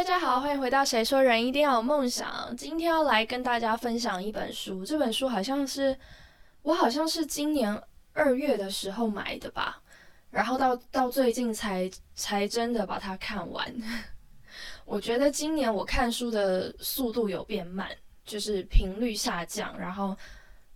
大家好，欢迎回到《谁说人一定要有梦想》。今天要来跟大家分享一本书，这本书好像是我好像是今年二月的时候买的吧，然后到到最近才才真的把它看完。我觉得今年我看书的速度有变慢，就是频率下降，然后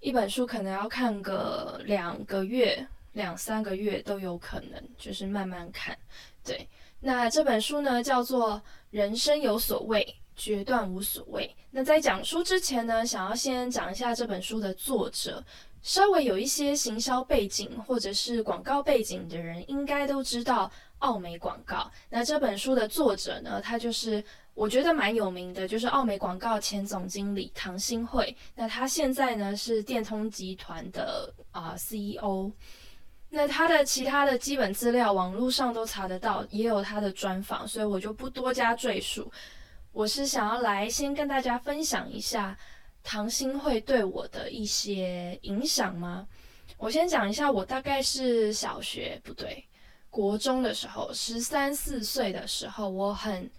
一本书可能要看个两个月、两三个月都有可能，就是慢慢看。对，那这本书呢叫做《人生有所谓，决断无所谓》。那在讲书之前呢，想要先讲一下这本书的作者。稍微有一些行销背景或者是广告背景的人，应该都知道奥美广告。那这本书的作者呢，他就是我觉得蛮有名的，就是奥美广告前总经理唐新慧。那他现在呢是电通集团的啊 CEO。那他的其他的基本资料网络上都查得到，也有他的专访，所以我就不多加赘述。我是想要来先跟大家分享一下。唐心会对我的一些影响吗？我先讲一下，我大概是小学不对，国中的时候，十三四岁的时候，我很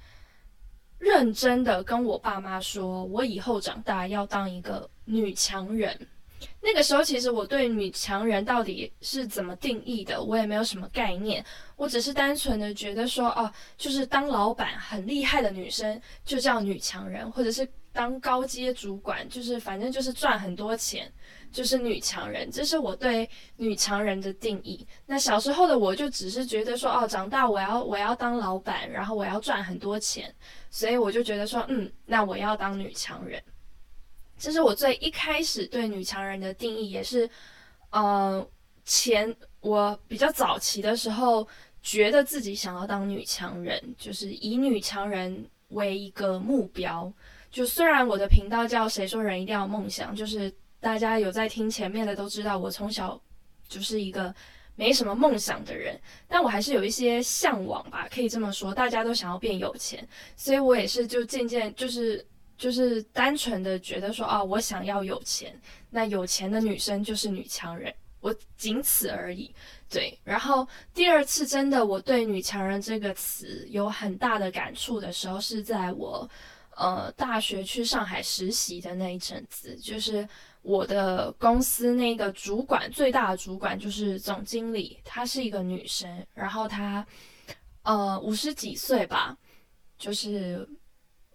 认真的跟我爸妈说，我以后长大要当一个女强人。那个时候，其实我对女强人到底是怎么定义的，我也没有什么概念。我只是单纯的觉得说，哦，就是当老板很厉害的女生就叫女强人，或者是当高阶主管，就是反正就是赚很多钱，就是女强人。这是我对女强人的定义。那小时候的我就只是觉得说，哦，长大我要我要当老板，然后我要赚很多钱，所以我就觉得说，嗯，那我要当女强人。这是我最一开始对女强人的定义，也是，呃，前我比较早期的时候，觉得自己想要当女强人，就是以女强人为一个目标。就虽然我的频道叫“谁说人一定要梦想”，就是大家有在听前面的都知道，我从小就是一个没什么梦想的人，但我还是有一些向往吧，可以这么说。大家都想要变有钱，所以我也是就渐渐就是。就是单纯的觉得说啊，我想要有钱，那有钱的女生就是女强人，我仅此而已。对，然后第二次真的我对女强人这个词有很大的感触的时候，是在我呃大学去上海实习的那一阵子，就是我的公司那个主管最大的主管就是总经理，她是一个女生，然后她呃五十几岁吧，就是。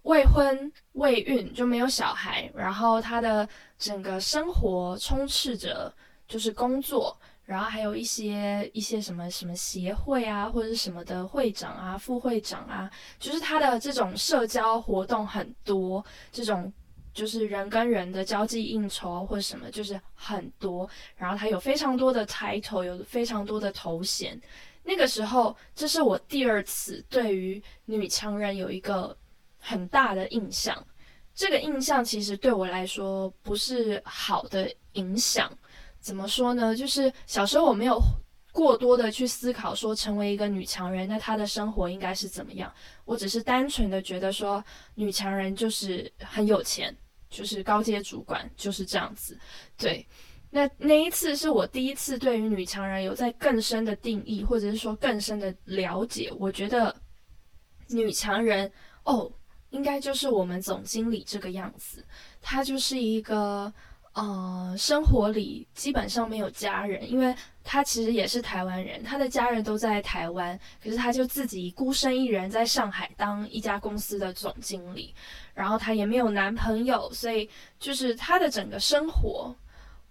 未婚未孕就没有小孩，然后他的整个生活充斥着就是工作，然后还有一些一些什么什么协会啊，或者什么的会长啊、副会长啊，就是他的这种社交活动很多，这种就是人跟人的交际应酬或者什么就是很多，然后他有非常多的抬头，有非常多的头衔。那个时候，这是我第二次对于女强人有一个。很大的印象，这个印象其实对我来说不是好的影响。怎么说呢？就是小时候我没有过多的去思考说成为一个女强人，那她的生活应该是怎么样。我只是单纯的觉得说，女强人就是很有钱，就是高阶主管，就是这样子。对，那那一次是我第一次对于女强人有在更深的定义，或者是说更深的了解。我觉得女强人哦。应该就是我们总经理这个样子，他就是一个呃，生活里基本上没有家人，因为他其实也是台湾人，他的家人都在台湾，可是他就自己孤身一人在上海当一家公司的总经理，然后他也没有男朋友，所以就是他的整个生活。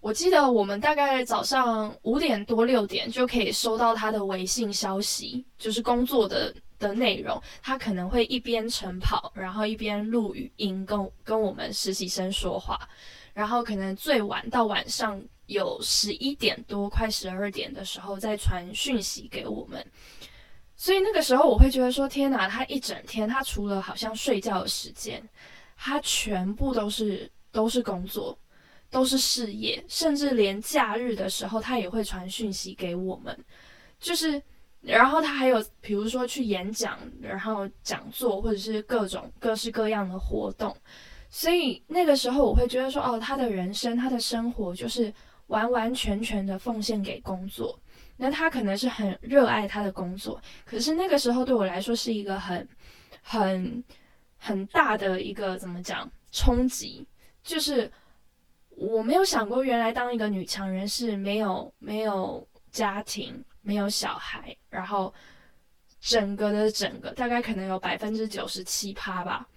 我记得我们大概早上五点多六点就可以收到他的微信消息，就是工作的的内容。他可能会一边晨跑，然后一边录语音跟跟我们实习生说话，然后可能最晚到晚上有十一点多快十二点的时候再传讯息给我们。所以那个时候我会觉得说：天哪，他一整天他除了好像睡觉的时间，他全部都是都是工作。都是事业，甚至连假日的时候，他也会传讯息给我们。就是，然后他还有，比如说去演讲，然后讲座，或者是各种各式各样的活动。所以那个时候，我会觉得说，哦，他的人生，他的生活，就是完完全全的奉献给工作。那他可能是很热爱他的工作，可是那个时候对我来说是一个很、很、很大的一个怎么讲冲击，就是我没有想过，原来当一个女强人是没有没有家庭、没有小孩，然后整个的整个大概可能有百分之九十七趴吧，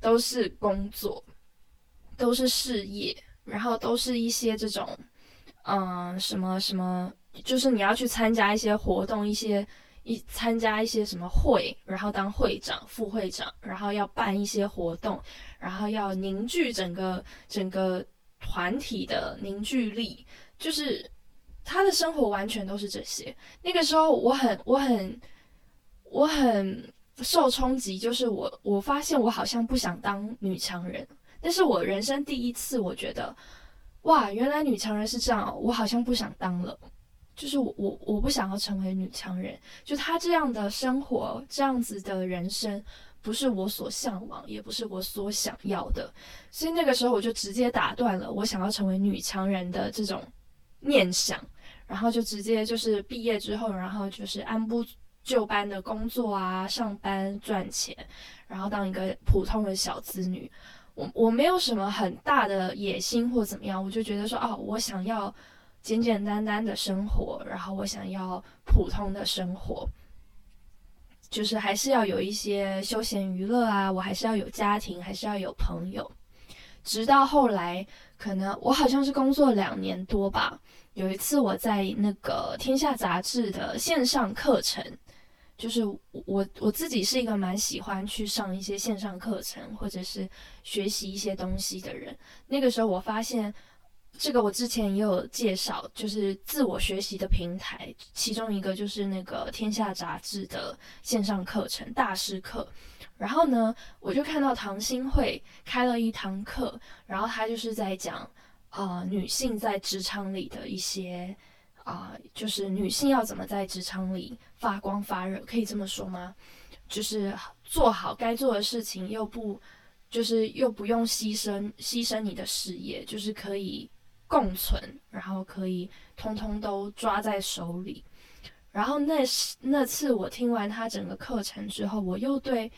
都是工作，都是事业，然后都是一些这种，嗯，什么什么，就是你要去参加一些活动，一些。一参加一些什么会，然后当会长、副会长，然后要办一些活动，然后要凝聚整个整个团体的凝聚力，就是他的生活完全都是这些。那个时候我很我很我很受冲击，就是我我发现我好像不想当女强人，但是我人生第一次我觉得，哇，原来女强人是这样，我好像不想当了。就是我我我不想要成为女强人，就她这样的生活，这样子的人生，不是我所向往，也不是我所想要的。所以那个时候我就直接打断了我想要成为女强人的这种念想，然后就直接就是毕业之后，然后就是按部就班的工作啊，上班赚钱，然后当一个普通的小子女。我我没有什么很大的野心或怎么样，我就觉得说，哦，我想要。简简单单的生活，然后我想要普通的生活，就是还是要有一些休闲娱乐啊，我还是要有家庭，还是要有朋友。直到后来，可能我好像是工作两年多吧，有一次我在那个《天下》杂志的线上课程，就是我我自己是一个蛮喜欢去上一些线上课程或者是学习一些东西的人。那个时候我发现。这个我之前也有介绍，就是自我学习的平台，其中一个就是那个天下杂志的线上课程大师课。然后呢，我就看到唐新会开了一堂课，然后他就是在讲啊女性在职场里的一些啊，就是女性要怎么在职场里发光发热，可以这么说吗？就是做好该做的事情，又不就是又不用牺牲牺牲你的事业，就是可以。共存，然后可以通通都抓在手里。然后那那次我听完他整个课程之后，我又对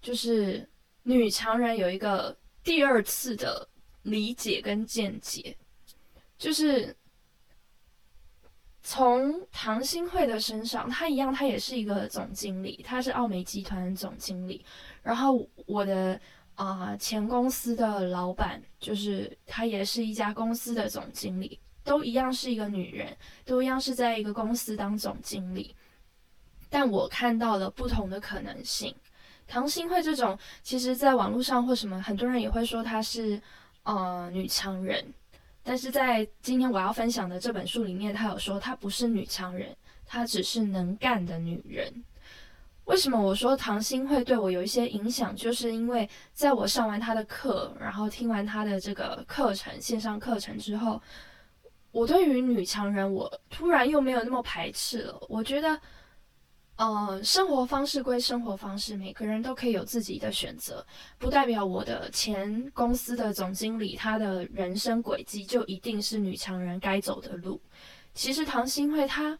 就是女强人有一个第二次的理解跟见解，就是从唐新慧的身上，她一样，她也是一个总经理，她是奥美集团总经理。然后我的。啊，前公司的老板就是她，也是一家公司的总经理，都一样是一个女人，都一样是在一个公司当总经理。但我看到了不同的可能性。唐新慧这种，其实在网络上或什么，很多人也会说她是呃女强人，但是在今天我要分享的这本书里面，她有说她不是女强人，她只是能干的女人。为什么我说唐心会对我有一些影响？就是因为在我上完他的课，然后听完他的这个课程线上课程之后，我对于女强人，我突然又没有那么排斥了。我觉得，呃，生活方式归生活方式，每个人都可以有自己的选择，不代表我的前公司的总经理他的人生轨迹就一定是女强人该走的路。其实唐心会他，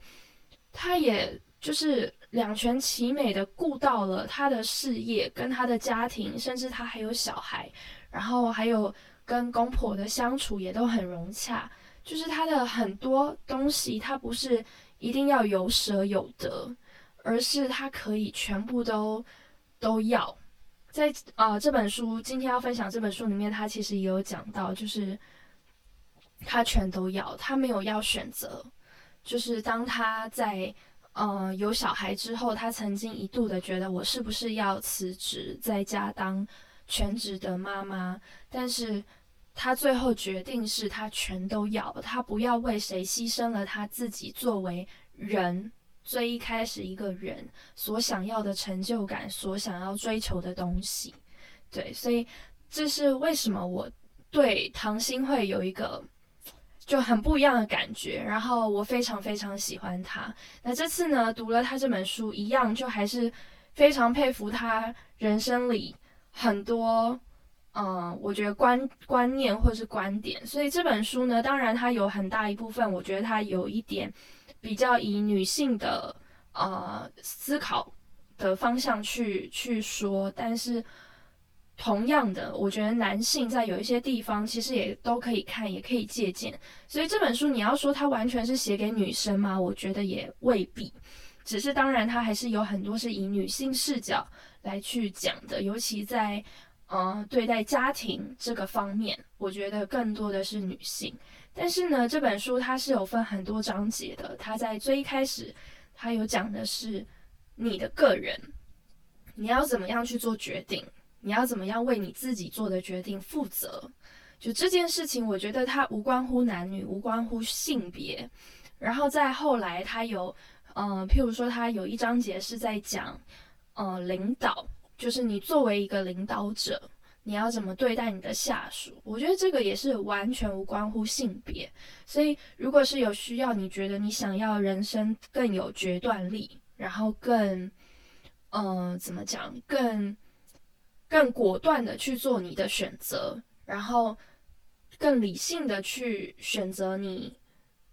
他也就是。两全其美的顾到了她的事业跟她的家庭，甚至她还有小孩，然后还有跟公婆的相处也都很融洽。就是她的很多东西，她不是一定要有舍有得，而是他可以全部都都要。在啊这本书今天要分享这本书里面，他其实也有讲到，就是他全都要，他没有要选择。就是当他在。嗯，有小孩之后，他曾经一度的觉得我是不是要辞职在家当全职的妈妈？但是他最后决定是他全都要，他不要为谁牺牲了他自己作为人最一开始一个人所想要的成就感，所想要追求的东西。对，所以这是为什么我对唐心会有一个。就很不一样的感觉，然后我非常非常喜欢他。那这次呢，读了他这本书，一样就还是非常佩服他人生里很多，嗯，我觉得观观念或是观点。所以这本书呢，当然它有很大一部分，我觉得它有一点比较以女性的呃思考的方向去去说，但是同样的，我觉得男性在有一些地方其实也都可以看，也可以借鉴。所以这本书你要说它完全是写给女生吗？我觉得也未必。只是当然，它还是有很多是以女性视角来去讲的，尤其在呃对待家庭这个方面，我觉得更多的是女性。但是呢，这本书它是有分很多章节的。它在最一开始，它有讲的是你的个人，你要怎么样去做决定。你要怎么样为你自己做的决定负责？就这件事情，我觉得它无关乎男女，无关乎性别。然后再后来，它有，呃，譬如说，它有一章节是在讲，呃，领导，就是你作为一个领导者，你要怎么对待你的下属？我觉得这个也是完全无关乎性别。所以，如果是有需要，你觉得你想要人生更有决断力，然后更，呃，怎么讲，更。更果断的去做你的选择，然后更理性的去选择你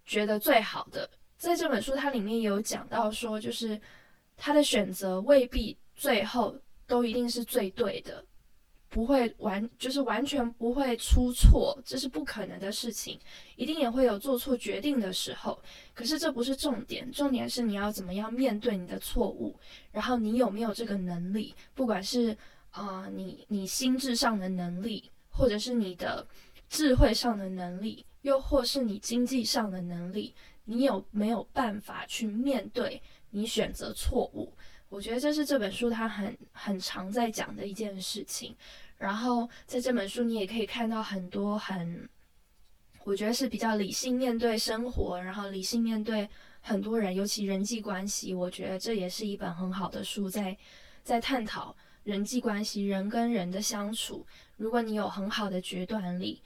觉得最好的。在这本书，它里面有讲到说，就是他的选择未必最后都一定是最对的，不会完就是完全不会出错，这是不可能的事情，一定也会有做错决定的时候。可是这不是重点，重点是你要怎么样面对你的错误，然后你有没有这个能力，不管是。啊，你你心智上的能力，或者是你的智慧上的能力，又或是你经济上的能力，你有没有办法去面对你选择错误？我觉得这是这本书它很很常在讲的一件事情。然后在这本书，你也可以看到很多很，我觉得是比较理性面对生活，然后理性面对很多人，尤其人际关系。我觉得这也是一本很好的书，在在探讨。人际关系，人跟人的相处，如果你有很好的决断力，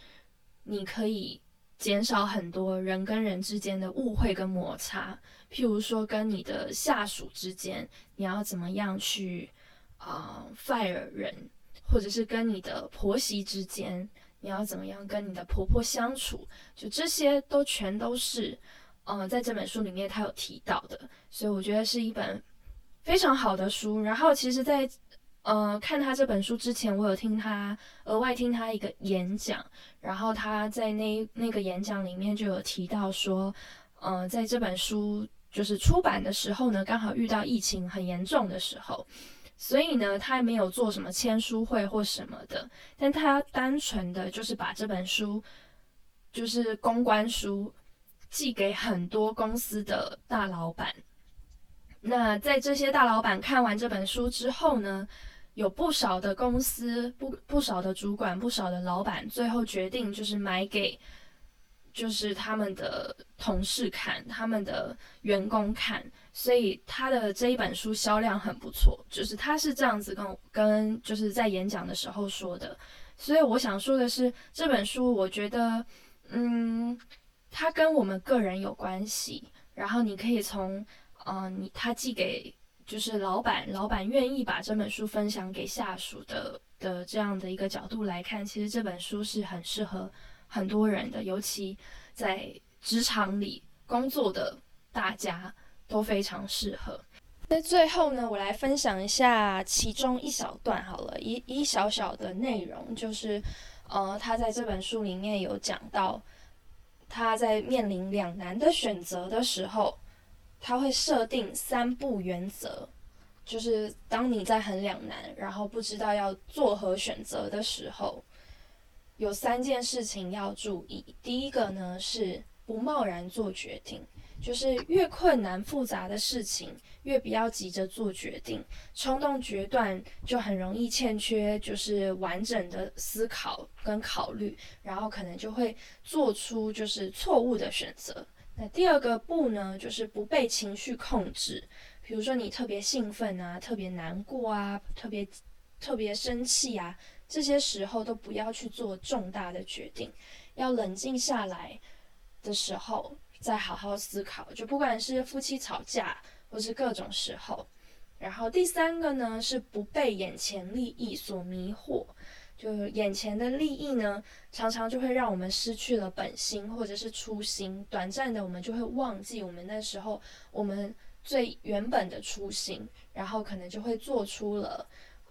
你可以减少很多人跟人之间的误会跟摩擦。譬如说，跟你的下属之间，你要怎么样去啊 fire 人，或者是跟你的婆媳之间，你要怎么样跟你的婆婆相处，就这些都全都是，嗯，在这本书里面他有提到的，所以我觉得是一本非常好的书。然后，其实，在呃，看他这本书之前，我有听他额外听他一个演讲，然后他在那那个演讲里面就有提到说，呃，在这本书就是出版的时候呢，刚好遇到疫情很严重的时候，所以呢，他没有做什么签书会或什么的，但他单纯的就是把这本书就是公关书寄给很多公司的大老板。那在这些大老板看完这本书之后呢？有不少的公司，不不少的主管，不少的老板，最后决定就是买给，就是他们的同事看，他们的员工看，所以他的这一本书销量很不错，就是他是这样子跟跟就是在演讲的时候说的，所以我想说的是，这本书我觉得，嗯，它跟我们个人有关系，然后你可以从，嗯，你他寄给。就是老板，老板愿意把这本书分享给下属的的这样的一个角度来看，其实这本书是很适合很多人的，尤其在职场里工作的大家都非常适合。那最后呢，我来分享一下其中一小段好了，一一小小的内容，就是呃，他在这本书里面有讲到，他在面临两难的选择的时候。他会设定三步原则，就是当你在很两难，然后不知道要做何选择的时候，有三件事情要注意。第一个呢是不贸然做决定，就是越困难复杂的事情，越不要急着做决定，冲动决断就很容易欠缺就是完整的思考跟考虑，然后可能就会做出就是错误的选择。那第二个不呢，就是不被情绪控制。比如说你特别兴奋啊，特别难过啊，特别特别生气啊，这些时候都不要去做重大的决定，要冷静下来的时候再好好思考。就不管是夫妻吵架，或是各种时候。然后第三个呢，是不被眼前利益所迷惑。就眼前的利益呢，常常就会让我们失去了本心或者是初心，短暂的我们就会忘记我们那时候我们最原本的初心，然后可能就会做出了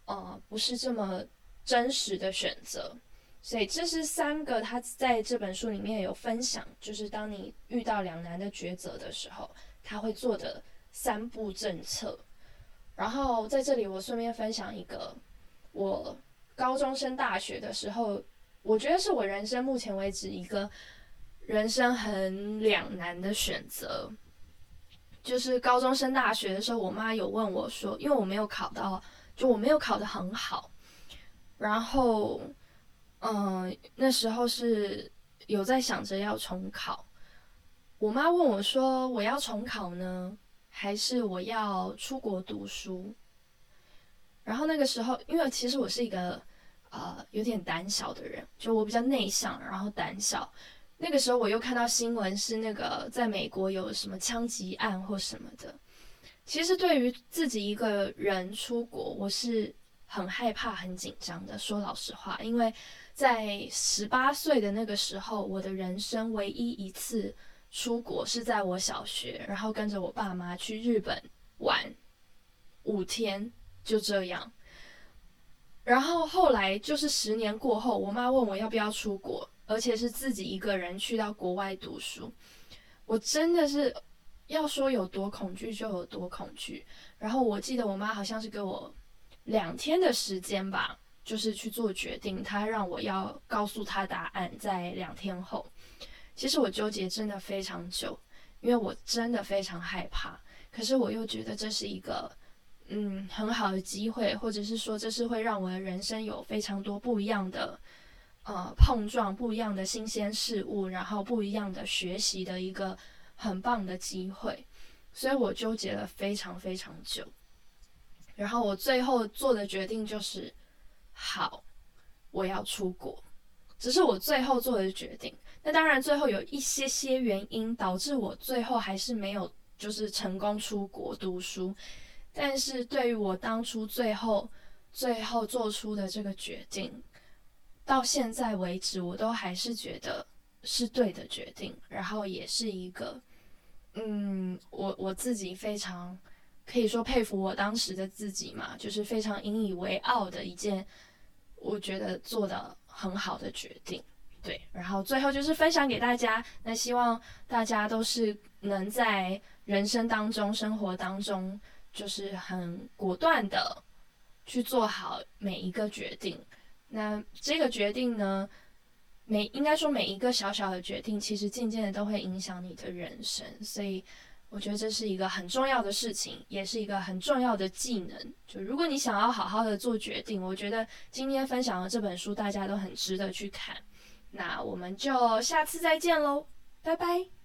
呃不是这么真实的选择。所以这是三个他在这本书里面有分享，就是当你遇到两难的抉择的时候，他会做的三步政策。然后在这里我顺便分享一个，我高中升大学的时候，我觉得是我人生目前为止一个人生很两难的选择。就是高中升大学的时候，我妈有问我说，因为我没有考到，就我没有考得很好，然后。嗯，那时候是有在想着要重考。我妈问我说：“我要重考呢，还是我要出国读书？”然后那个时候，因为其实我是一个呃有点胆小的人，就我比较内向，然后胆小。那个时候我又看到新闻是那个在美国有什么枪击案或什么的。其实对于自己一个人出国，我是很害怕、很紧张的。说老实话，因为。在十八岁的那个时候，我的人生唯一一次出国是在我小学，然后跟着我爸妈去日本玩五天，就这样。然后后来就是十年过后，我妈问我要不要出国，而且是自己一个人去到国外读书。我真的是要说有多恐惧就有多恐惧。然后我记得我妈好像是给我两天的时间吧。就是去做决定，她让我要告诉她答案在两天后。其实我纠结真的非常久，因为我真的非常害怕。可是我又觉得这是一个嗯很好的机会，或者是说这是会让我的人生有非常多不一样的呃碰撞，不一样的新鲜事物，然后不一样的学习的一个很棒的机会。所以我纠结了非常非常久。然后我最后做的决定就是。好，我要出国，只是我最后做的决定。那当然，最后有一些些原因导致我最后还是没有就是成功出国读书。但是对于我当初最后最后做出的这个决定，到现在为止，我都还是觉得是对的决定。然后也是一个，嗯，我我自己非常可以说佩服我当时的自己嘛，就是非常引以为傲的一件。我觉得做的很好的决定，对。然后最后就是分享给大家，那希望大家都是能在人生当中、生活当中，就是很果断的去做好每一个决定。那这个决定呢，每应该说每一个小小的决定，其实渐渐的都会影响你的人生，所以。我觉得这是一个很重要的事情，也是一个很重要的技能。就如果你想要好好的做决定，我觉得今天分享的这本书大家都很值得去看。那我们就下次再见喽，拜拜。